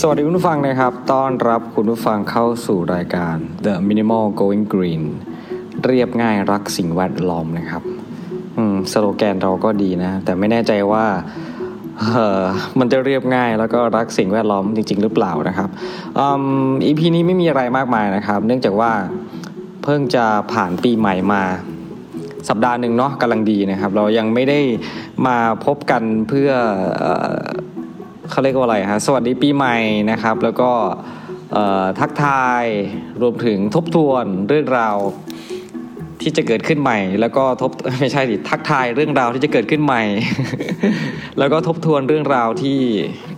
สวัสดีคุณผู้ฟังนะครับ ต้อนรับคุณผู้ฟังเข้าสู่รายการ The Minimal Going Green เรียบง่ายรักสิ่งแวดล้อมนะครับ อืม สโลแกนเราก็ดีนะ แต่ไม่แน่ใจว่าเออมันจะเรียบง่ายแล้วก็รักสิ่งแวดล้อมจริง ๆ หรือเปล่านะครับอีพีนี้ไม่มีอะไรมากมายนะครับ เนื่องจากว่าเพิ่งจะผ่านปีใหม่มาสัปดาห์หนึ่งเนาะกำลังดีนะครับ เรายังไม่ได้มาพบกันเพื่อ เขาเรียกว่าอะไรฮะสวัสดีปีใหม่นะครับ แล้วก็ทักทายรวมถึงทบทวนเรื่องราวที่จะเกิดขึ้นใหม่ แล้วก็ทบไม่ใช่สิทักทายเรื่องราวที่จะเกิดขึ้นใหม่ แล้วก็ทบทวนเรื่องราวที่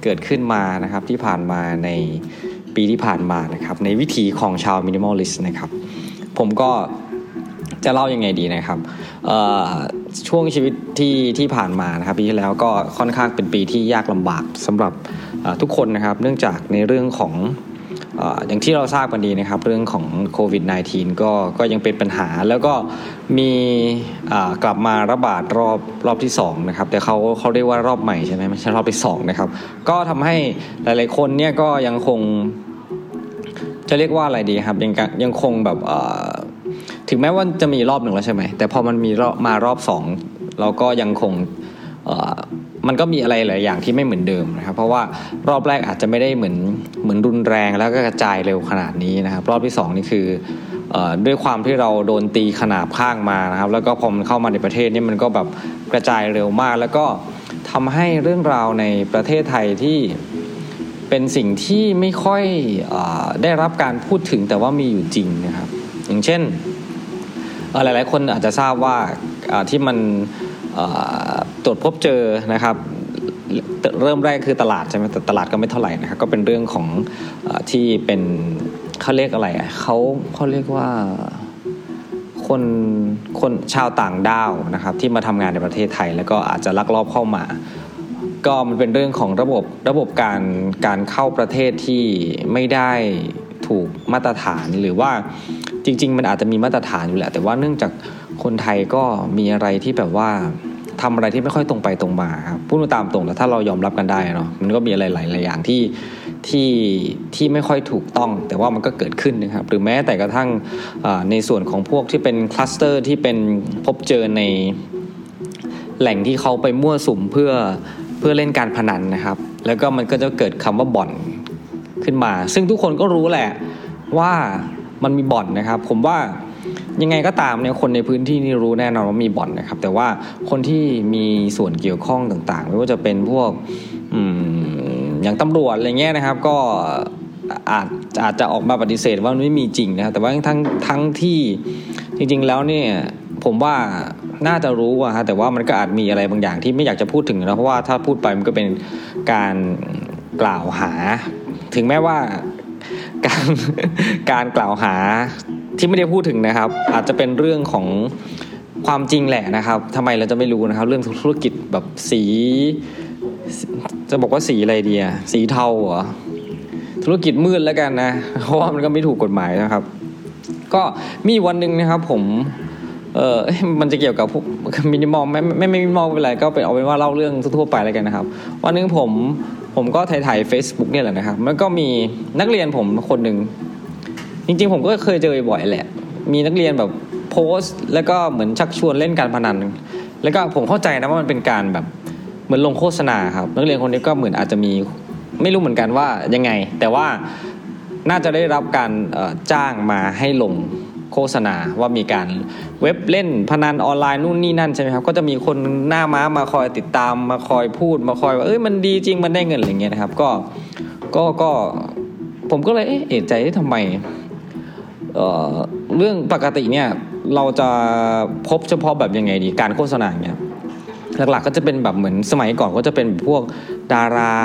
เกิดขึ้นมานะครับที่ผ่านมาในปีที่ผ่านมานะครับในวิถีของชาว minimalist นะครับ ผมก็ จะเล่ายังไงดีนะครับช่วงชีวิตที่ที่ผ่านมานะครับปีที่แล้วก็ค่อนข้างเป็นปีที่ยากลำบากสำหรับทุกคนนะครับ เนื่องจากในเรื่องของอย่างที่เราทราบกันดีนะครับ เรื่องของโควิด -19 ก็ก็ยังเป็นปัญหา แล้วก็มีกลับมาระบาดรอบรอบที่2นะครับแต่เขาเขาเรียกว่ารอบใหม่ใช่ไหมไม่ใช่รอบที่2นะครับก็ทำให้หลายๆคนเนี่ยก็ยังคงจะเรียกว่าอะไรดีครับยังยังคงแบบ ถึงแม้ว่าจะมีรอบหนึ่งแล้วใช่ไหม แต่พอมันมีมารอบสองเราก็ยังคงมันก็มีอะไรหลายอย่างที่ไม่เหมือนเดิมนะครับ เพราะว่ารอบแรกอาจจะไม่ได้เหมือนเหมือนรุนแรงแล้วก็กระจายเร็วขนาดนี้นะครับ รอบที่ 2 นี่คือด้วยความที่เราโดนตีขนาบข้างมานะครับ แล้วก็พอมันเข้ามาในประเทศนี่มันก็แบบกระจายเร็วมาก แล้วก็ทำให้เรื่องราวในประเทศไทยที่เป็นสิ่งที่ไม่ค่อยอได้รับการพูดถึงแต่ว่ามีอยู่จริงนะครับ อย่างเช่น หลายๆ คนอาจจะทราบว่าที่มันตรวจพบเจอนะครับเริ่มแรกคือตลาดใช่ไหมแต่ตลาดก็ไม่เท่าไหร่นะครับก็เป็นเรื่องของอที่เป็นเขาเรียกอะไรเขาเขาเรียกว่าคนคนชาวต่างด้าวนะครับที่มาทำงานในประเทศไทย แล้วก็อาจจะลักลอบเข้ามา ก็มันเป็นเรื่องของระบบระบบการการเข้าประเทศที่ไม่ได้ถูกมาตรฐานหรือว่า จริง ๆ มันอาจจะมีมาตรฐานอยู่แหละ แต่ว่าเนื่องจากคนไทยก็มีอะไรที่แบบว่าทำอะไรที่ไม่ค่อยตรงไปตรงมาครับพูดตามตรงแล้วถ้าเรายอมรับกันได้เนาะมันก็มีอะไรหลายๆอย่างที่ที่ที่ไม่ค่อยถูกต้อง แต่ว่ามันก็เกิดขึ้นนะครับ หรือแม้แต่กระทั่งในส่วนของพวกที่เป็นคลัสเตอร์ที่เป็นพบเจอในแหล่งที่เขาไปมั่วสุมเพื่อเพื่อเล่นการพนันนะครับ แล้วก็มันก็จะเกิดคำว่าบ่อนขึ้นมา ซึ่งทุกคนก็รู้แหละว่า มันมีบ่อนนะครับ ผมว่ายังไงก็ตามเนี่ยคนในพื้นที่นี่รู้แน่นอนว่ามีบ่อนนะครับ แต่ว่าคนที่มีส่วนเกี่ยวข้องต่างๆ ไม่ว่าจะเป็นพวกอย่างตำรวจอะไรเงี้ยนะครับ ก็อาจอาจจะออกมาปฏิเสธว่าไม่มีจริงนะครับแต่ว่าทั้งทั้งที่จริง ๆ แล้วเนี่ยผมว่าน่าจะรู้อะฮะแต่ว่ามันก็อาจมีอะไรบางอย่างที่ไม่อยากจะพูดถึงนะเพราะว่าถ้าพูดไปมันก็เป็นการกล่าวหา ถึงแม้ว่า การการกล่าวหาที่ไม่ได้พูดถึงนะครับ อาจจะเป็นเรื่องของความจริงแหละนะครับทำไมเราจะไม่รู้นะครับ เรื่องธุรกิจแบบสี จะบอกว่าสีอะไรดีอะสีเทาเหรอธุรกิจมืดแล้วกันนะ เพราะว่ามันก็ไม่ถูกกฎหมายนะครับ ก็มีวันหนึ่งนะครับ ผมเออมันจะเกี่ยวกับพวกมินิมอลไม่ไม่ไม่มินิมอลเป็นไรก็เป็นเอาเป็นว่าเล่าเรื่องทั่วไปแล้วกันนะครับ วันนึงผม ผมก็ถ่ายถ่ายเฟซบุ๊กเนี่ยแหละนะครับมันก็มีนักเรียนผมคนหนึ่งจริงๆ ผมก็เคยเจอบ่อยแหละ มีนักเรียนแบบโพสต์ แล้วก็เหมือนชักชวนเล่นการพนัน แล้วก็ผมเข้าใจนะว่ามันเป็นการแบบเหมือนลงโฆษณาครับ นักเรียนคนนี้ก็เหมือนอาจจะมีไม่รู้เหมือนกันว่ายังไง แต่ว่าน่าจะได้รับการจ้างมาให้ลง โฆษณาว่ามีการเว็บเล่นพนันออนไลน์นู่นนี่นั่นใช่ไหมครับก็จะมีคนหน้าม้ามาคอยติดตามมาคอยพูดมาคอยว่าเอ้ยมันดีจริงมันได้เงินอะไรเงี้ยนะครับ ก็ก็ก็ผมก็เลยเอ๊ะใจที่ทำไมเเรื่องปกติเนี่ยเราจะพบเฉพาะแบบยังไงดีการโฆษณาเนี่ยหลักๆก็จะเป็นแบบเหมือนสมัยก่อนก็จะเป็นพวกดารา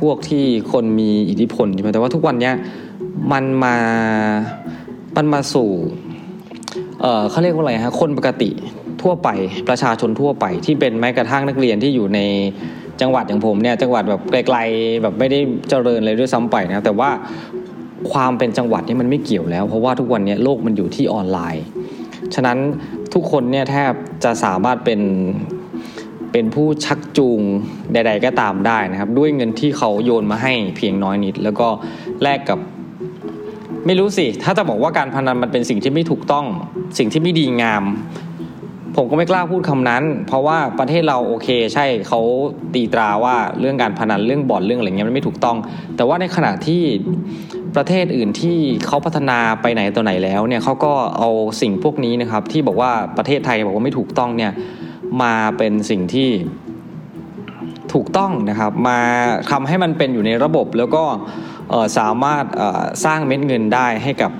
พวกที่คนมีอิทธิพลใช่ไหมแต่ว่าทุกวันเนี้ยมันมามันมาสู่ เขาเรียกว่าอะไรฮะคนปกติทั่วไปประชาชนทั่วไป ที่เป็นแม้กระทั่งนักเรียนที่อยู่ในจังหวัดอย่างผมเนี่ยจังหวัดแบบไกลๆแบบไม่ได้เจริญเลยด้วยซ้ำไปนะแต่ว่าความเป็นจังหวัดนี่มันไม่เกี่ยวแล้ว เพราะว่าทุกวันนี้โลกมันอยู่ที่ออนไลน์ ฉะนั้นทุกคนเนี่ยแทบจะสามารถเป็นเเป็นผู้ชักจูงใด ๆ ก็ตามได้นะครับ ด้วยเงินที่เขาโยนมาให้เพียงน้อยนิด แล้วก็แลกกับ ไม่รู้สิ ถ้าจะบอกว่าการพนันมันเป็นสิ่งที่ไม่ถูกต้อง สิ่งที่ไม่ดีงาม ผมก็ไม่กล้าพูดคำนั้น เพราะว่าประเทศเราโอเค ใช่เขาตีตราว่าเรื่องการพนันเรื่องบ่อนเรื่องอะไรเงี้ยมันไม่ถูกต้อง แต่ว่าในขณะที่ประเทศอื่นที่เขาพัฒนาไปไหนตัวไหนแล้วเนี่ยเขาก็เอาสิ่งพวกนี้นะครับ ที่บอกว่าประเทศไทยบอกว่าไม่ถูกต้องเนี่ยมาเป็นสิ่งที่ถูกต้องนะครับ มาทำให้มันเป็นอยู่ในระบบแล้วก็ สามารถสร้างเม็ดเงินได้ให้กับ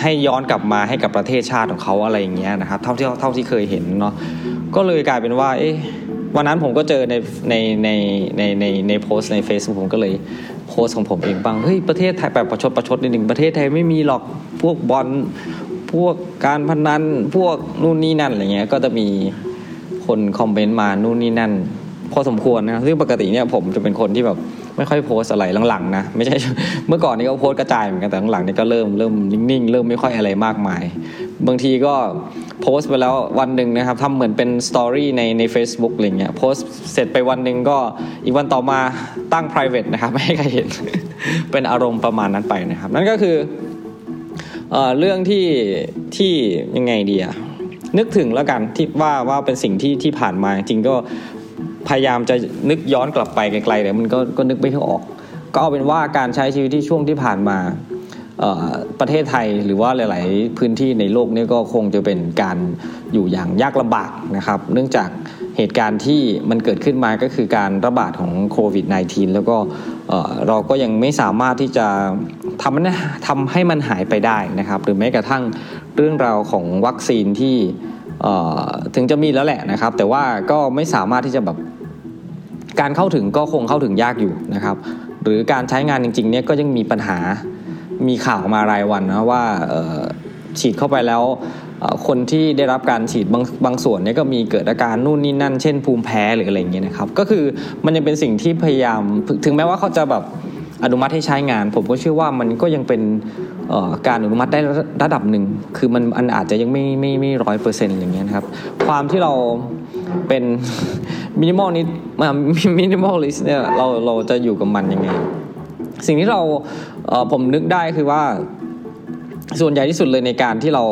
ให้ย้อนกลับมาให้กับประเทศชาติของเขาอะไรอย่างเงี้ยนะครับเท่าที่เท่าที่เคยเห็นเนาะก็เลยกลายเป็นว่าเอ๊ะวันนั้นผมก็เจอในในในในในในโพสใน Facebook ผมก็เลยโพสของผมเองบ้างเฮ้ยประเทศไทยแบบประชดประชดนิดหนึ่งประเทศไทยไม่มีหรอกพวกบอลพวกการพนันพวกนู่นนี่นั่นอะไรเงี้ยก็จะมีคนคอมเมนต์มานู่นนี่นั่น พอสมควรนะซึ่งปกติเนี่ยผมจะเป็นคนที่แบบ ไม่ค่อยโพสอะไรหลังๆนะไม่ใช่เมื่อก่อนนี้ก็โพสกระจายเหมือนกันแต่หลังๆนี่ก็เริ่มเริ่มนิ่งๆเริ่มไม่ค่อยอะไรมากมาย บางทีก็โพสไปแล้ววันหนึ่งนะครับทำเหมือนเป็นสตอรี่ในใน a c e b o o k อะไรเงี้ยโพสเสร็จไปวันหนึ่งก็อีกวันต่อมาตั้ง private นะครับไม่ให้ใครเห็นเป็นอารมณ์ประมาณนั้นไปนะครับ นั่นก็คือเอเรื่องที่ที่ยังไงดีอะนึกถึงแล้วกันที่ว่าว่าเป็นสิ่งที่ที่ผ่านมาจริงก็ พยายามจะนึกย้อนกลับไปไกลๆแต่มันก็ก็นึกไม่ออก ก็เอาเป็นว่าการใช้ชีวิตที่ช่วงที่ผ่านมาประเทศไทยหรือว่าหลาย ๆ พื้นที่ในโลกนี้ก็คงจะเป็นการอยู่อย่างยากลำบากนะครับ เนื่องจากเหตุการณ์ที่มันเกิดขึ้นมาก็คือการระบาดของโควิด -19 แล้วก็เราก็ยังไม่สามารถที่จะทำทำให้มันหายไปได้นะครับ หรือแม้กระทั่งเรื่องราวของวัคซีนที่ถึงจะมีแล้วแหละนะครับ แต่ว่าก็ไม่สามารถที่จะแบบ การเข้าถึงก็คงเข้าถึงยากอยู่นะครับ หรือการใช้งานจริงๆเนี่ยก็ยังมีปัญหามีข่าวมารายวันนะว่าฉีดเข้าไปแล้วคนที่ได้รับการฉีดบางบางส่วนเนี่ยก็มีเกิดอาการนู่นนี่นั่น เช่นภูมิแพ้หรืออะไรอย่างเงี้ยนะครับ ก็คือมันยังเป็นสิ่งที่พยายามถึงแม้ว่าเขาจะแบบอนุมัติให้ใช้งาน ผมก็เชื่อว่ามันก็ยังเป็นการอนุมัติได้ระดับหนึ่งคือมันอันอาจจะยังไม่ไม่ไม่ร้อยเปอร์เซ็นต์อย่างเงี้ยนะครับ ความที่เราเป็น minimalist minimalist เนี่ยเราเราจะอยู่กับมันยังไง สิ่งที่เราผมนึกได้คือว่า ส่วนใหญ่ที่สุดเลยในการที่เรา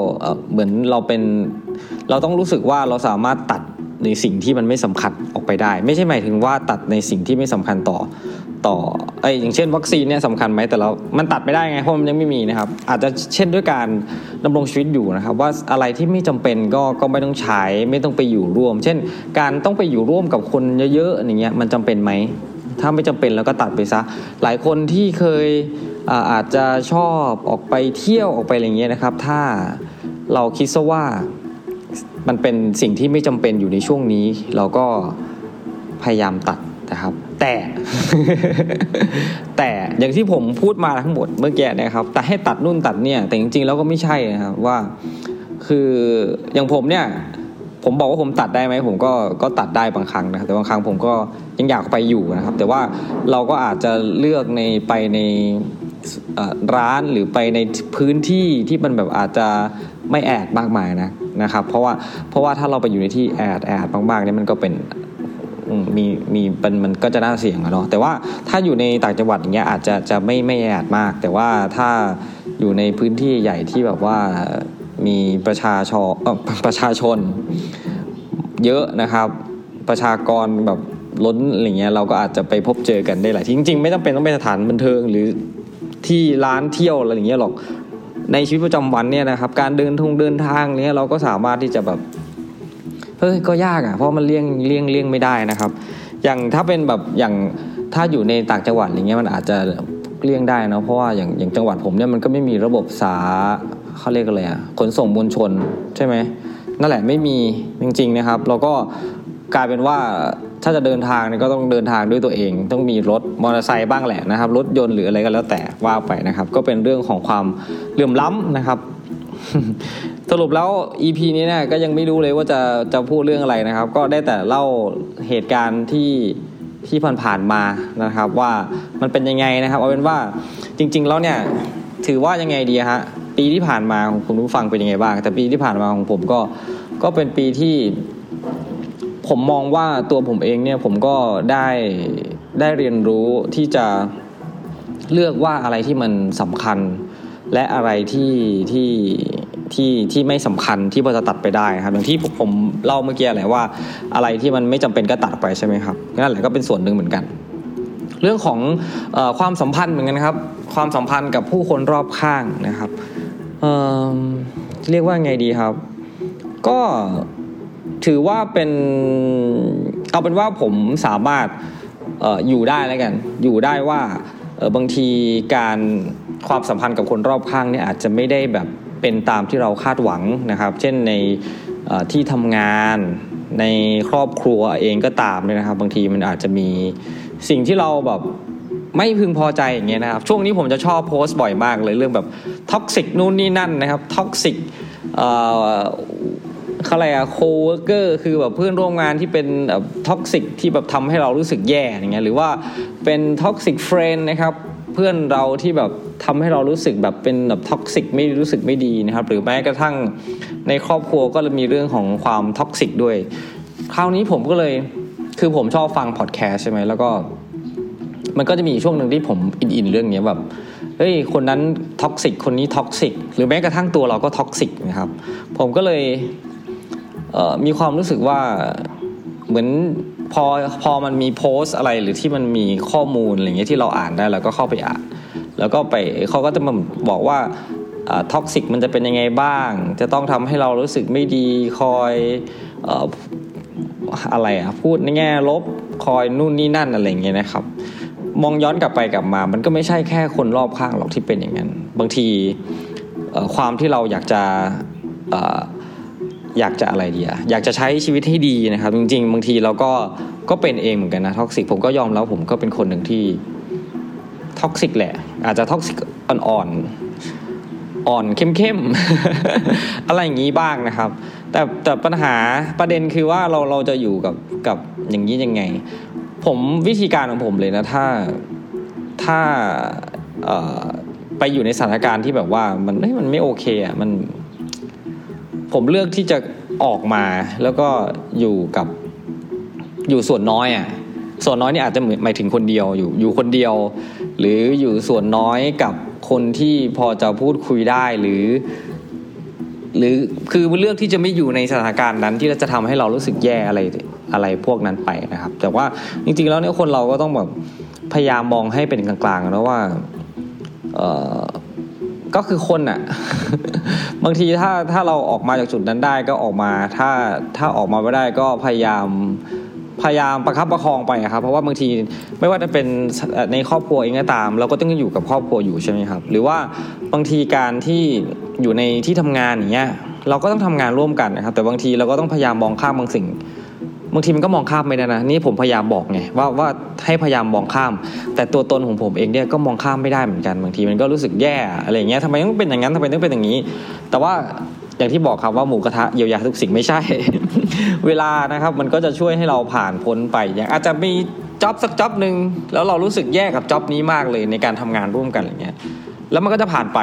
เหมือนเราเป็นเราต้องรู้สึกว่าเราสามารถตัดในสิ่งที่มันไม่สำคัญออกไปได้ ไม่ใช่หมายถึงว่าตัดในสิ่งที่ไม่สำคัญต่อ ต่อไออย่างเช่น วัคซีนเนี่ยสำคัญไหมแต่เรา มันตัดไม่ได้ไงเพราะมันยังไม่มีนะครับ อาจจะเช่นด้วยการดำรงชีวิตอยู่นะครับ ว่าอะไรที่ไม่จำเป็นก็ก็ไม่ต้องใช้ไม่ต้องไปอยู่ร่วม เช่น การต้องไปอยู่ร่วมกับคนเยอะๆอย่างเงี้ยมันจำเป็นไหมถ้าไม่จำเป็นแล้วก็ตัดไปซะ หลายคนที่เคยอาจจะชอบออกไปเที่ยวออกไปอะไรเงี้ยนะครับ ถ้าเราคิดซะว่ามันเป็นสิ่งที่ไม่จำเป็นอยู่ในช่วงนี้ เราก็พยายามตัด นะครับ แต่ แต่อย่างที่ผมพูดมาทั้งหมดเมื่อกี้นะครับ แต่ให้ตัดนู่นตัดเนี่ย แต่จริงๆแล้วก็ไม่ใช่นะครับว่า คืออย่างผมเนี่ย ผมบอกว่าผมตัดได้ไหมผมก็ก็ตัดได้บางครั้งนะครับ แต่บางครั้งผมก็ยังอยากไปอยู่นะครับ แต่ว่าเราก็อาจจะเลือกในไปในร้านหรือไปในพื้นที่ที่มันแบบอาจจะไม่แอดมากมายนะนะครับ เพราะว่าเพราะว่าถ้าเราไปอยู่ในที่แอดแอดมากๆเนี่ยมันก็เป็น มีมีเป็นมันก็จะน่าเสี่ยงอะเนาะแต่ว่าถ้าอยู่ในต่างจังหวัดอย่างเงี้ยอาจจะจะไม่ไม่แอดมาก แต่ว่าถ้าอยู่ในพื้นที่ใหญ่ที่แบบว่ามีประชาชนประชาชน เยอะนะครับ ประชากรแบบล้นอะไรเงี้ยเราก็อาจจะไปพบเจอกันได้หลายที่จริงๆ ไม่ต้องเป็นต้องเป็นสถานบันเทิงหรือที่ร้านเที่ยวอะไรอย่างเงี้ยหรอกในชีวิตประจำวันเนี่ยนะครับ การเดินทงเดินทางเนี้ยเราก็สามารถที่จะแบบ เฮ้ยก็ยากอะเพราะมันเลี่ยงเลี่ยงเลี่ยงไม่ได้นะครับ อย่างถ้าเป็นแบบอย่างถ้าอยู่ในต่างจังหวัดอย่างเงี้ยมันอาจจะเลี่ยงได้นะเพราะว่าอย่างอย่างจังหวัดผมเนี่ยมันก็ไม่มีระบบสาเขาเรียกอะไรอะขนส่งมวลชนใช่ไหมนั่นแหละไม่มีจริงๆนะครับเราก็กลายเป็นว่าถ้าจะเดินทางเนี่ยก็ต้องเดินทางด้วยตัวเอง ต้องมีรถมอเตอร์ไซค์บ้างแหละนะครับ รถยนต์หรืออะไรก็แล้วแต่ว่าไปนะครับ ก็เป็นเรื่องของความเหลื่อมล้ำนะครับ สรุปแล้ว EP นี้เนี่ยก็ยังไม่รู้เลยว่าจะจะพูดเรื่องอะไรนะครับ ก็ได้แต่เล่าเหตุการณ์ที่ที่ผ่านๆมานะครับ ว่ามันเป็นยังไงนะครับ เอาเป็นว่าจริง ๆ แล้วเนี่ยถือว่ายังไงดีฮะปีที่ผ่านมาของคุณผู้ฟังเป็นยังไงบ้าง แต่ปีที่ผ่านมาของผมก็ก็เป็นปีที่ ผมมองว่าตัวผมเองเนี่ยผมก็ได้ได้เรียนรู้ที่จะเลือกว่าอะไรที่มันสำคัญ และอะไรที่ที่ ที่ที่ไม่สำคัญที่พอจะตัดไปได้ครับอย่างที่ผมเล่าเมื่อกี้แหละว่า อะไรที่มันไม่จำเป็นก็ตัดไปใช่ไหมครับนั่นแหละก็เป็นส่วนหนึ่งเหมือนกัน เรื่องของอความสัมพันธ์เหมือนกันครับ ความสัมพันธ์กับผู้คนรอบข้างนะครับเเรียกว่าไงดีครับ ก็ถือว่าเป็นเอาเป็นว่าผมสามารถออยู่ได้แล้วกัน อยู่ได้ว่าบางทีการความสัมพันธ์กับคนรอบข้างเนี่ยอาจจะไม่ได้แบบ เป็นตามที่เราคาดหวังนะครับ เช่นในที่ทำงานในครอบครัวเองก็ตามเลยนะครับ บางทีมันอาจจะมีสิ่งที่เราแบบไม่พึงพอใจอย่างเงี้ยนะครับ ช่วงนี้ผมจะชอบโพสต์บ่อยมากเลยเรื่องแบบ toxic นู่นนี่นั่นนะครับ toxic อะไรอะ co-worker คือแบบเพื่อนร่วมงานที่เป็น toxic ที่แบบทำให้เรารู้สึกแย่อย่างเงี้ยหรือว่าเป็น toxic friend นะครับ เพื่อนเราที่แบบ ทำให้เรารู้สึกแบบเป็นแบบ toxic ไม่รู้สึกไม่ดีนะครับ หรือแม้กระทั่งในครอบครัวก็มีเรื่องของความ toxic ด้วย คราวนี้ผมก็เลยคือผมชอบฟังพอดแคสต์ใช่ไหมแล้วก็ มันก็จะมีช่วงหนึ่งที่ผมอินๆเรื่องนี้แบบเฮ้ยคนนั้น toxic คนนี้ toxic หรือแม้กระทั่งตัวเราก็ toxic นะครับ ผมก็เลยเมีความรู้สึกว่าเหมือนพอพอมันมีโพสอะไรหรือที่มันมีข้อมูลอะไรเงี้ยที่เราอ่านได้แล้วก็เข้าไปอ่าน แล้วก็ไปเขาก็จะมาบอกว่าท็อกซิกมันจะเป็นยังไงบ้าง จะต้องทำให้เรารู้สึกไม่ดีคอยอะไรอะพูดในแง่ลบคอยนู่นนี่นั่นอะไรเงี้ยนะครับ มองย้อนกลับไปกลับมา มันก็ไม่ใช่แค่คนรอบข้างหรอกที่เป็นอย่างนั้น บางทีความที่เราอยากจะอยากจะอะไรดีอะอยากจะใช้ชีวิตให้ดีนะครับ จริง ๆ บางทีเราก็ก็เป็นเองเหมือนกันนะ toxic ผมก็ยอมแล้วผมก็เป็นคนหนึ่งที่ toxic แหละ อาจจะ toxic อ่อนๆอ่อนเข้มๆ อะไรอย่างนี้บ้างนะครับ แต่แต่ปัญหาประเด็นคือว่าเราเราจะอยู่กับกับอย่างนี้ยังไง ผมวิธีการของผมเลยนะถ้าถ้าไปอยู่ในสถานการณ์ที่แบบว่ามันมันไม่โอเคอะมัน ผมเลือกที่จะออกมาแล้วก็อยู่กับอยู่ส่วนน้อยอะส่วนน้อยนี่อาจจะหมายถึงคนเดียวอยู่อยู่คนเดียว หรืออยู่ส่วนน้อยกับคนที่พอจะพูดคุยได้หรือ หรือคือเลือกที่จะไม่อยู่ในสถานการณ์นั้นที่จะทำให้เรารู้สึกแย่อะไรอะไรพวกนั้นไปนะครับ แต่ว่าจริงๆแล้วเนี่ยคนเราก็ต้องแบบพยายามมองให้เป็นกลางๆนะว่าเออก็คือคนอะบางทีถ้าถ้าเราออกมาจากจุดนั้นได้ก็ออกมา ถ้าถ้าออกมาไม่ได้ก็พยายาม พยายามประคับประคองไปครับ เพราะว่าบางทีไม่ว่าจะเป็นในครอบครัวเองก็ตาม เราก็ต้องอยู่กับครอบครัวอยู่ใช่ไหมครับ หรือว่าบางทีการที่อยู่ในที่ทำงานอย่างเงี้ยเราก็ต้องทำงานร่วมกันนะครับ แต่บางทีเราก็ต้องพยายามมองข้ามบางสิ่งบางทีมันก็มองข้ามไม่ได้นะนี่ผมพยายามบอกไงว่าว่าให้พยายามมองข้าม แต่ตัวตนของผมเองเนี่ยก็มองข้ามไม่ได้เหมือนกันบางทีมันก็รู้สึกแย่อะไรเงี้ยทำไมต้องเป็นอย่างนั้นทำไมต้องเป็นอย่างนี้ แต่ว่า อย่างที่บอกครับว่าหมูกระทะเยียวยาทุกสิ่งไม่ใช่ เวลานะครับมันก็จะช่วยให้เราผ่านพ้นไป อย่างอาจจะมีจ็อบสักจ็อบหนึ่งแล้วเรารู้สึกแย่กับจ็อบนี้มากเลยในการทำงานร่วมกันอะไรเงี้ยแล้วมันก็จะผ่านไป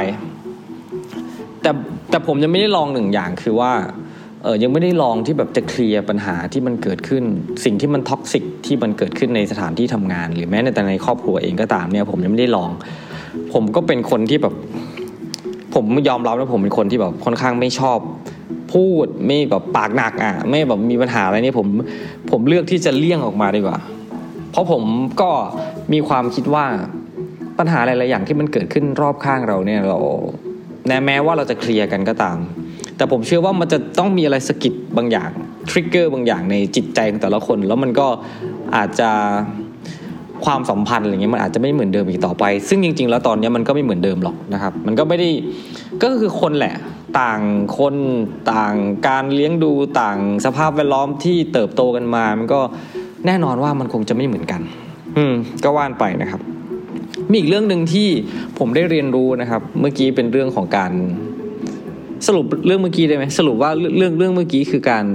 แต่แต่ผมยังไม่ได้ลองหนึ่งอย่างคือว่าเออยังไม่ได้ลองที่แบบจะเคลียร์ปัญหาที่มันเกิดขึ้น สิ่งที่มัน toxic ที่มันเกิดขึ้นในสถานที่ทำงาน หรือแม้แต่ในครอบครัวเองก็ตามเนี่ยผมยังไม่ได้ลอง ผมก็เป็นคนที่แบบ ผมยอมรับว่าผมเป็นคนที่แบบค่อนข้างไม่ชอบพูดไม่แบบปากหนักอะ ไม่แบบมีปัญหาอะไรนี่ผมผมเลือกที่จะเลี่ยงออกมาดีกว่า เพราะผมก็มีความคิดว่าปัญหาหลายๆอย่างที่มันเกิดขึ้นรอบข้างเราเนี่ยเราแม้ว่าเราจะเคลียร์กันก็ตาม แต่ผมเชื่อว่ามันจะต้องมีอะไรสะกิดบางอย่างทริกเกอร์บางอย่างในจิตใจของแต่ละคน แล้วมันก็อาจจะ ความสัมพันธ์อะไรเงี้ยมันอาจจะไม่เหมือนเดิมอีกต่อไป ซึ่งจริง ๆ แล้วตอนนี้มันก็ไม่เหมือนเดิมหรอกนะครับ มันก็ไม่ได้ก็คือคนแหละต่างคนต่างการเลี้ยงดูต่างสภาพแวดล้อมที่เติบโตกันมา มันก็แน่นอนว่ามันคงจะไม่เหมือนกัน อืมก็ว่านไปนะครับ มีอีกเรื่องหนึ่งที่ผมได้เรียนรู้นะครับ เมื่อกี้เป็นเรื่องของการสรุปเรื่องเมื่อกี้ได้ไหมสรุปว่าเรื่องเรื่องเมื่อกี้คือการ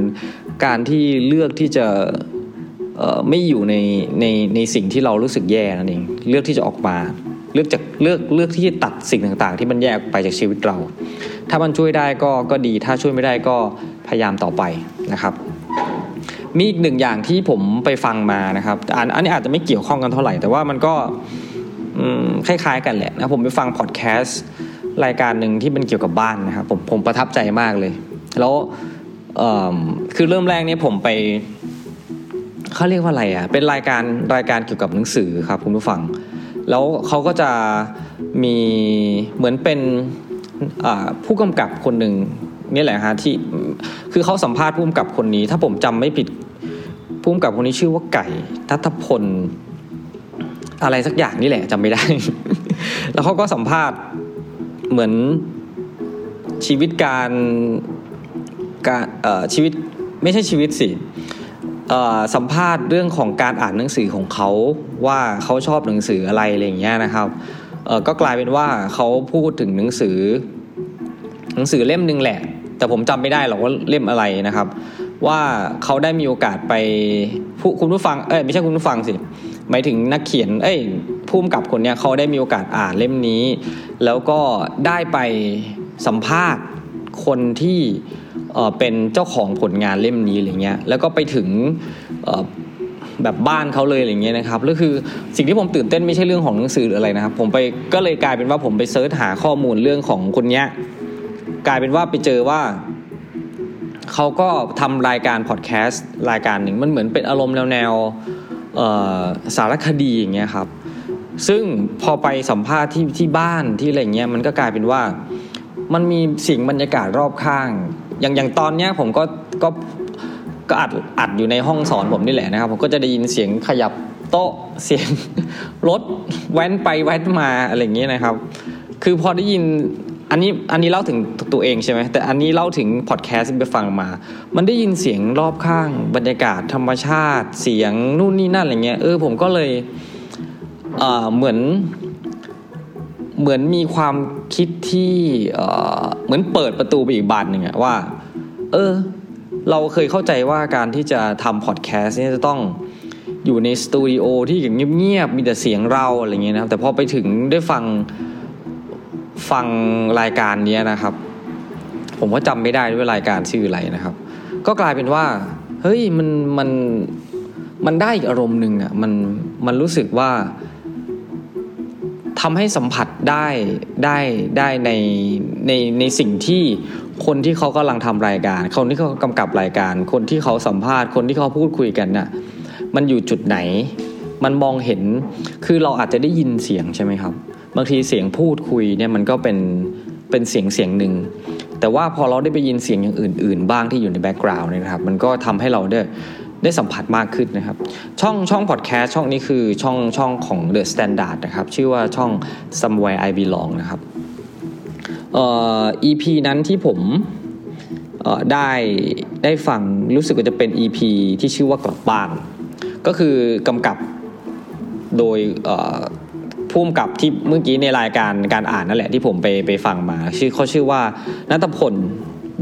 การที่เลือกที่จะ ไม่อยู่ในในในสิ่งที่เรารู้สึกแย่นั่นเองเลือกที่จะออกมาเลือกจากเลือกเลือกที่จะตัดสิ่งต่างๆ ที่มันแยกไปจากชีวิตเรา ถ้ามันช่วยได้ก็ก็ดีถ้าช่วยไม่ได้ก็พยายามต่อไปนะครับ มีอีกหนึ่งอย่างที่ผมไปฟังมานะครับอันอันนี้อาจจะไม่เกี่ยวข้องกันเท่าไหร่ แต่ว่ามันก็คล้ายๆกันแหละนะผมไปฟังพอดแคสต์รายการหนึ่งที่เป็นเกี่ยวกับบ้านนะครับผมผมประทับใจมากเลย แล้วคือเริ่มแรกเนี่ยผมไป เขาเรียกว่าอะไรอะเป็นรายการรายการเกี่ยวกับหนังสือครับคุณผู้ฟัง แล้วเขาก็จะมีเหมือนเป็นผู้กำกับคนหนึ่งนี่แหละฮะที่คือเขาสัมภาษณ์ผู้กำกับคนนี้ ถ้าผมจำไม่ผิดผู้กำกับคนนี้ชื่อว่าไก่ทัตพล อะไรสักอย่างนี่แหละจำไม่ได้ แล้วเขาก็สัมภาษณ์เหมือนชีวิตการการชีวิตไม่ใช่ชีวิตสิ สัมภาษณ์เรื่องของการอ่านหนังสือของเขาว่าเขาชอบหนังสืออะไรอะไรอย่างเงี้ยนะครับก็กลายเป็นว่าเขาพูดถึงหนังสือ หนังสือเล่มหนึ่งแหละ แต่ผมจำไม่ได้หรอกว่าเล่มอะไรนะครับ ว่าเขาได้มีโอกาสไปผู้คุณผู้ฟังเอ้ยไม่ใช่คุณผู้ฟังสิหมายถึงนักเขียน เอ้ยผู้กำกับคนเนี้ยเขาได้มีโอกาสอ่านเล่มนี้ แล้วก็ได้ไปสัมภาษณ์คนที่ เป็นเจ้าของผลงานเล่มนี้อะไรเงี้ยแล้วก็ไปถึงแบบบ้านเขาเลยอะไรเงี้ยนะครับแล้วคือสิ่งที่ผมตื่นเต้นไม่ใช่เรื่องของหนังสือหรืออะไรนะครับ ผมไปก็เลยกลายเป็นว่าผมไปเซิร์ชหาข้อมูลเรื่องของคนเนี้ยกลายเป็นว่าไปเจอว่าเขาก็ทำรายการพอดแคสต์รายการหนึ่งมันเหมือนเป็นอารมณ์แนวแนวสารคดีอย่างเงี้ยครับ ซึ่งพอไปสัมภาษณ์ที่ที่บ้านที่อะไรเงี้ยมันก็กลายเป็นว่ามันมีสิ่งบรรยากาศรอบข้าง อย่างอย่างตอนเนี้ยผมก็ก็ก็อัดอัดอยู่ในห้องสอนผมนี่แหละนะครับ ผมก็จะได้ยินเสียงขยับโต๊ะเสียงรถแว้นไปแว้นมาอะไรอย่างเงี้ยนะครับ คือพอได้ยินอันนี้อันนี้เล่าถึงตัวเองใช่ไหมแต่อันนี้เล่าถึงพอดแคสต์ที่ไปฟังมา มันได้ยินเสียงรอบข้าง บรรยากาศธรรมชาติ เสียงนู่นนี่นั่นอะไรเงี้ยเออผมก็เลยเออเหมือน เหมือนมีความคิดที่เหมือนเปิดประตูไปอีกบานหนึ่งอะว่า เออ เราเคยเข้าใจว่าการที่จะทำพอดแคสต์เนี่ยจะต้องอยู่ในสตูดิโอที่อย่างเงียบๆมีแต่เสียงเราอะไรเงี้ยนะครับ แต่พอไปถึงได้ฟังฟังรายการนี้นะครับ ผมก็จำไม่ได้ด้วยรายการชื่ออะไรนะครับ ก็กลายเป็นว่า เฮ้ยมันมันมันได้อีกอารมณ์หนึ่งอะมันมันรู้สึกว่า ทำให้สัมผัสได้ได้ได้ในในในสิ่งที่คนที่เขากำลังทำรายการ คนที่เขากำกับรายการ คนที่เขาสัมภาษณ์คนที่เขาพูดคุยกันน่ะมันอยู่จุดไหน มันมองเห็นคือเราอาจจะได้ยินเสียงใช่ไหมครับ บางทีเสียงพูดคุยเนี่ยมันก็เป็นเป็นเสียงเสียงหนึ่งแต่ว่าพอเราได้ไปยินเสียงอย่างอื่น ๆ บ้างที่อยู่ในแบ็กกราวน์นะครับ มันก็ทำให้เราได้ ได้สัมผัสมากขึ้นนะครับ ช่องช่องพอดแคสต์ช่องนี้คือช่องช่องของ The Standard นะครับ ชื่อว่าช่อง Somewhere I Belong นะครับเอ่อ EP นั้นที่ผมเอ่อได้ได้ฟังรู้สึกว่าจะเป็น EP ที่ชื่อว่ากลับบ้าน ก็คือกำกับโดยพุ่มกับที่เมื่อกี้ในรายการการอ่านนั่นแหละที่ผมไปไปฟังมา ชื่อเขาชื่อว่านัทพล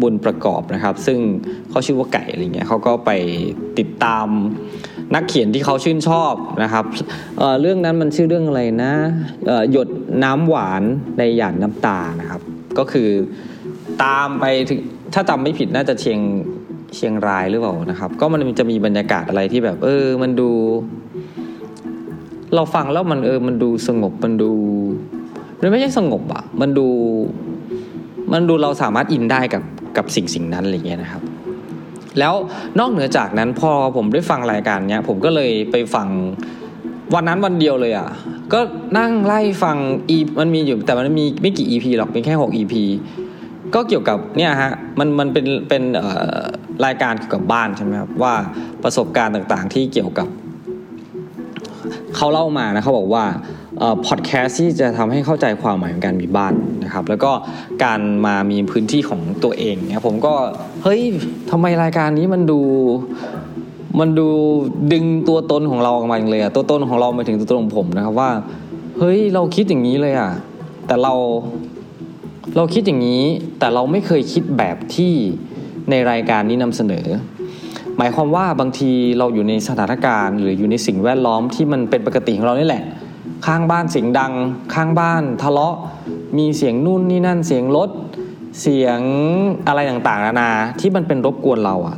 บุญประกอบนะครับ ซึ่งเขาชื่อว่าไก่อะไรเงี้ยเขาก็ไปติดตามนักเขียนที่เขาชื่นชอบนะครับเเรื่องนั้นมันชื่อเรื่องอะไรนะหยดน้ำหวานในหยาดน้ำตานะครับ ก็คือตามไปถึงถ้าจำไม่ผิดน่าจะเชียงเชียงรายหรือเปล่านะครับ ก็มันจะมีบรรยากาศอะไรที่แบบ เออ มันดู เราฟังแล้วมันเออ มันดูสงบมันดูมันไม่ใช่สงบอะมันดู มันดูเราสามารถอินได้กับ กับสิ่งสิ่งนั้นอะไรเงี้ยนะครับ แล้วนอกเหนือจากนั้นพอผมได้ฟังรายการเนี้ยผมก็เลยไปฟังวันนั้นวันเดียวเลยอะ่ะก็นั่งไล่ฟังอีมันมีอยู่แต่มันมีไม่กี่ EP หรอกเป็นแค่ 6 EP ก็เกี่ยวกับเนี่ยฮะมันมันเป็นเป็นรายการเกี่ยวกับบ้านใช่ไหมครับว่าประสบการณ์ต่างๆ ที่เกี่ยวกับ เขาเล่ามานะเขาบอกว่าพอดแคสต์ที่จะทำให้เข้าใจความหมายของการมีบ้านนะครับ แล้วก็การมามีพื้นที่ของตัวเองเนี่ยผมก็เฮ้ยทำไมรายการนี้มันดูมันดูดึงตัวตนของเราออกมาเลยอะตัวตนของเรามาถึงตัวตนของผมนะครับว่า เฮ้ยเราคิดอย่างนี้เลยอะแต่เราเราคิดอย่างนี้แต่เราไม่เคยคิดแบบที่ในรายการนี้นำเสนอ มายความว่าบางทีเราอยู่ในสถานการณ์ หรืออยู่ในสิ่งแวดล้อมที่มันเป็นปกติของเรานี่แหละ ข้างบ้านเสียงดัง ข้างบ้านทะเลาะมีเสียงนู่นนี่นั่นเสียงรถเสียงอะไรต่างๆนานาที่มันเป็นรบกวนเราอะ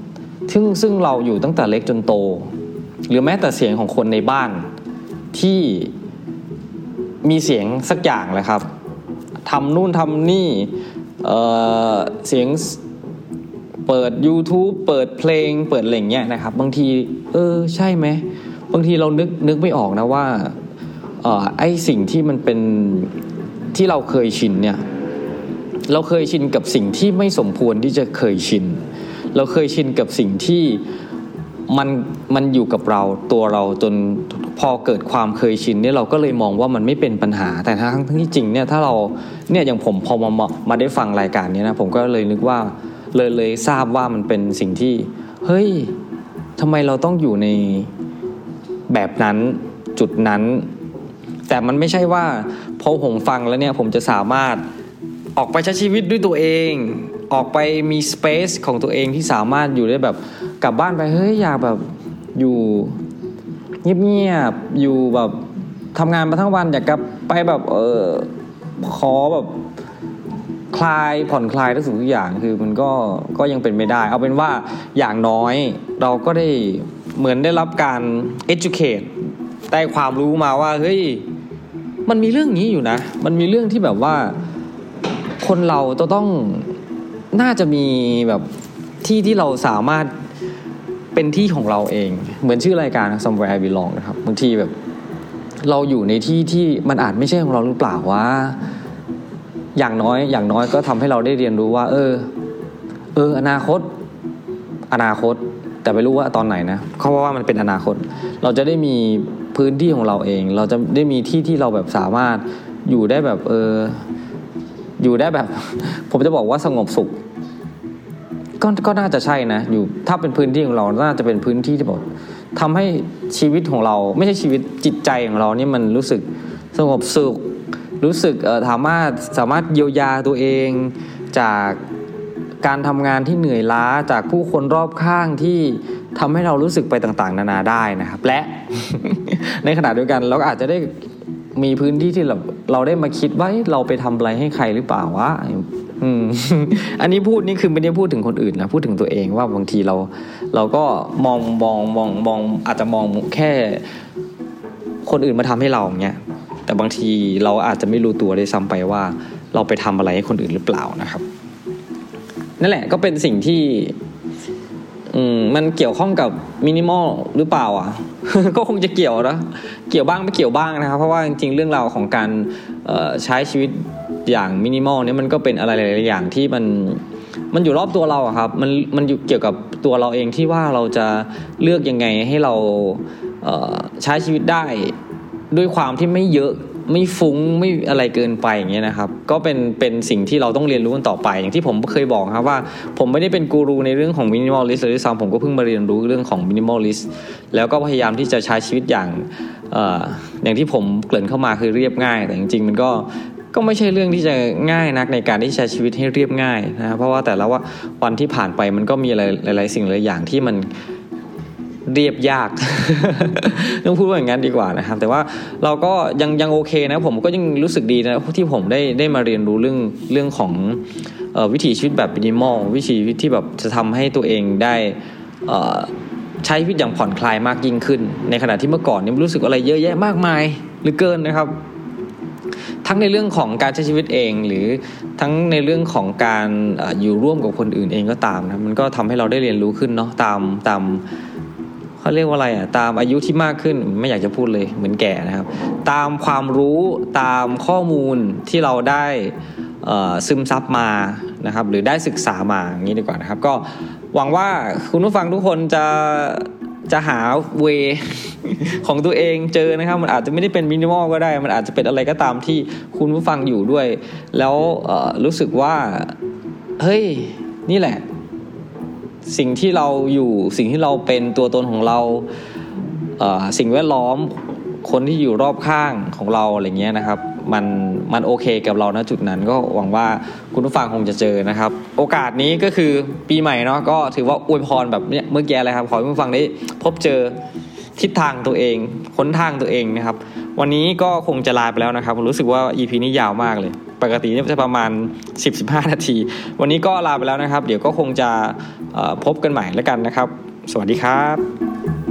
ซึ่งซึ่งเราอยู่ตั้งแต่เล็กจนโต หรือแม้แต่เสียงของคนในบ้านที่มีเสียงสักอย่างเลยครับทำนู่นทำนี่เเสียง เปิด YouTube เปิดเพลง เปิดอะไรเงี้ยนะครับ บางที เออ ใช่ไหม บางทีเรานึกนึกไม่ออกนะว่าออไอสิ่งที่มันเป็นที่เราเคยชินเนี่ย เราเคยชินกับสิ่งที่ไม่สมควรที่จะเคยชิน เราเคยชินกับสิ่งที่มันมันอยู่กับเราตัวเราจนพอเกิดความเคยชินเนี่ยเราก็เลยมองว่ามันไม่เป็นปัญหา แต่ทั้งที่จริงเนี่ยถ้าเราเนี่ยอย่างผมพอมามาได้ฟังรายการนี้นะผมก็เลยนึกว่า เลยเลยทราบว่ามันเป็นสิ่งที่เฮ้ยทำไมเราต้องอยู่ในแบบนั้นจุดนั้น แต่มันไม่ใช่ว่าพอผมฟังแล้วเนี่ยผมจะสามารถออกไปใช้ชีวิตด้วยตัวเอง ออกไปมีสเปซของตัวเองที่สามารถอยู่ได้แบบกลับบ้านไปเฮ้ยอยากแบบอยู่เงียบๆอยู่แบบทำงานมาทั้งวันอยากกลับไปแบบเออขอแบบ คลายผ่อนคลายทุกสิ่งทุกอย่างคือมันก็ก็ยังเป็นไม่ได้ เอาเป็นว่าอย่างน้อยเราก็ได้เหมือนได้รับการ educate ได้ความรู้มาว่าเฮ้ยมันมีเรื่องนี้อยู่นะ มันมีเรื่องที่แบบว่า คนเราต้องน่าจะมีแบบที่ที่เราสามารถเป็นที่ของเราเอง เหมือนชื่อรายการ somewhere I belong นะครับบางทีแบบ เราอยู่ในที่ที่มันอาจไม่ใช่ของเราหรือเปล่าวะ อย่างน้อยอย่างน้อยก็ทำให้เราได้เรียนรู้ว่า เออ เออ อนาคต อนาคต แต่ไม่รู้ว่าตอนไหนนะเพราะว่ามันเป็นอนาคต เราจะได้มีพื้นที่ของเราเอง เราจะได้มีที่ที่เราแบบสามารถอยู่ได้แบบ เออ อยู่ได้แบบ ผมจะบอกว่าสงบสุขก็ก็น่าจะใช่นะ อยู่ถ้าเป็นพื้นที่ของเราน่าจะเป็นพื้นที่ที่บอกทำให้ชีวิตของเรา ไม่ใช่ชีวิตจิตใจของเรานี่มันรู้สึกสงบสุข รู้สึกสามารถสามารถเยียวยาตัวเองจากการทำงานที่เหนื่อยล้าจากผู้คนรอบข้างที่ทำให้เรารู้สึกไปต่างๆ นานาได้นะครับ และในขณะเดียวกันเราก็อาจจะได้มีพื้นที่ที่เราเราได้มาคิดว่าเราไปทำอะไรให้ใครหรือเปล่าวะอันนี้พูดนี่คือไม่ได้พูดถึงคนอื่นนะพูดถึงตัวเองว่าบางทีเราเราก็มองมองมองมองอาจจะมองแค่คนอื่นมาทำให้เราเงี้ย แต่บางทีเราอาจจะไม่รู้ตัวได้ซ้ำไปว่า เราไปทำอะไรให้คนอื่นหรือเปล่านะครับ นั่นแหละก็เป็นสิ่งที่อืมมันเกี่ยวข้องกับมินิมอลหรือเปล่าอะ ก็คงจะเกี่ยวนะ เกี่ยวบ้างไม่เกี่ยวบ้างนะครับ เพราะว่าจริงๆ เรื่องราวของการใช้ชีวิตอย่างมินิมอลเนี่ยมันก็เป็นอะไรหลายๆอย่างที่มันมันอยู่รอบตัวเราครับ มันมันอยู่เกี่ยวกับตัวเราเองที่ว่าเราจะเลือกยังไงให้เราใช้ชีวิตได้ ด้วยความที่ไม่เยอะไม่ฟุ้งไม่อะไรเกินไปอย่างเงี้ยนะครับ ก็เป็นเป็นสิ่งที่เราต้องเรียนรู้กันต่อไป อย่างที่ผมเคยบอกครับว่า ผมไม่ได้เป็นกูรูในเรื่องของ minimalist เลยซ้ำผมก็เพิ่งมาเรียนรู้เรื่องของ minimalist แล้วก็พยายามที่จะใช้ชีวิตอย่างอย่างที่ผมเกริ่นเข้ามาคือเรียบง่าย แต่จริงๆมันก็ก็ไม่ใช่เรื่องที่จะง่ายนักในการที่ใช้ชีวิตให้เรียบง่ายนะเพราะว่าแต่ละว่าวันที่ผ่านไปมันก็มีอะไรหลาย ๆ สิ่งหลายอย่างที่มัน เรียบยากต้องพูดว่าอย่างนั้นดีกว่านะครับ แต่ว่าเราก็ยังยังโอเคนะผมก็ยังรู้สึกดีนะที่ผมได้ได้มาเรียนรู้เรื่องเรื่องของวิถีชีวิตแบบมินิมอลวิถีชีวิตที่แบบจะทำให้ตัวเองได้ใช้ชีวิตอย่างผ่อนคลายมากยิ่งขึ้น ในขณะที่เมื่อก่อนนี่รู้สึกอะไรเยอะแยะมากมายหรือเกินนะครับ ทั้งในเรื่องของการใช้ชีวิตเอง หรือทั้งในเรื่องของการอยู่ร่วมกับคนอื่นเองก็ตามนะมันก็ทำให้เราได้เรียนรู้ขึ้นเนาะตามตาม เขาเรียกว่าอะไรอะตามอายุที่มากขึ้นไม่อยากจะพูดเลยเหมือนแก่นะครับ ตามความรู้ตามข้อมูลที่เราได้ซึมซับมานะครับหรือได้ศึกษามาอย่างนี้ดีกว่านะครับ ก็หวังว่าคุณผู้ฟังทุกคนจะจะหาเวของตัวเองเจอนะครับ มันอาจจะไม่ได้เป็นมินิมอลก็ได้ มันอาจจะเป็นอะไรก็ตามที่คุณผู้ฟังอยู่ด้วย แล้วรู้สึกว่า เฮ้ย นี่แหละ สิ่งที่เราอยู่สิ่งที่เราเป็นตัวตนของเราสิ่งแวดล้อมคนที่อยู่รอบข้างของเราอะไรเงี้ยนะครับ มันมันโอเคกับเราณจุดนั้นก็หวังว่าคุณผู้ฟังคงจะเจอนะครับ โอกาสนี้ก็คือปีใหม่เนาะก็ถือว่าอวยพรแบบเนี้ยเมื่อกี้เลยครับขอให้คุณผู้ฟังได้พบเจอทิศทางตัวเองค้นทางตัวเองนะครับ วันนี้ก็คงจะลาไปแล้วนะครับ รู้สึกว่า EP นี้ยาวมากเลย ปกติเนี่ยจะประมาณ 10-15 นาที วันนี้ก็ลาไปแล้วนะครับ เดี๋ยวก็คงจะพบกันใหม่แล้วกันนะครับ สวัสดีครับ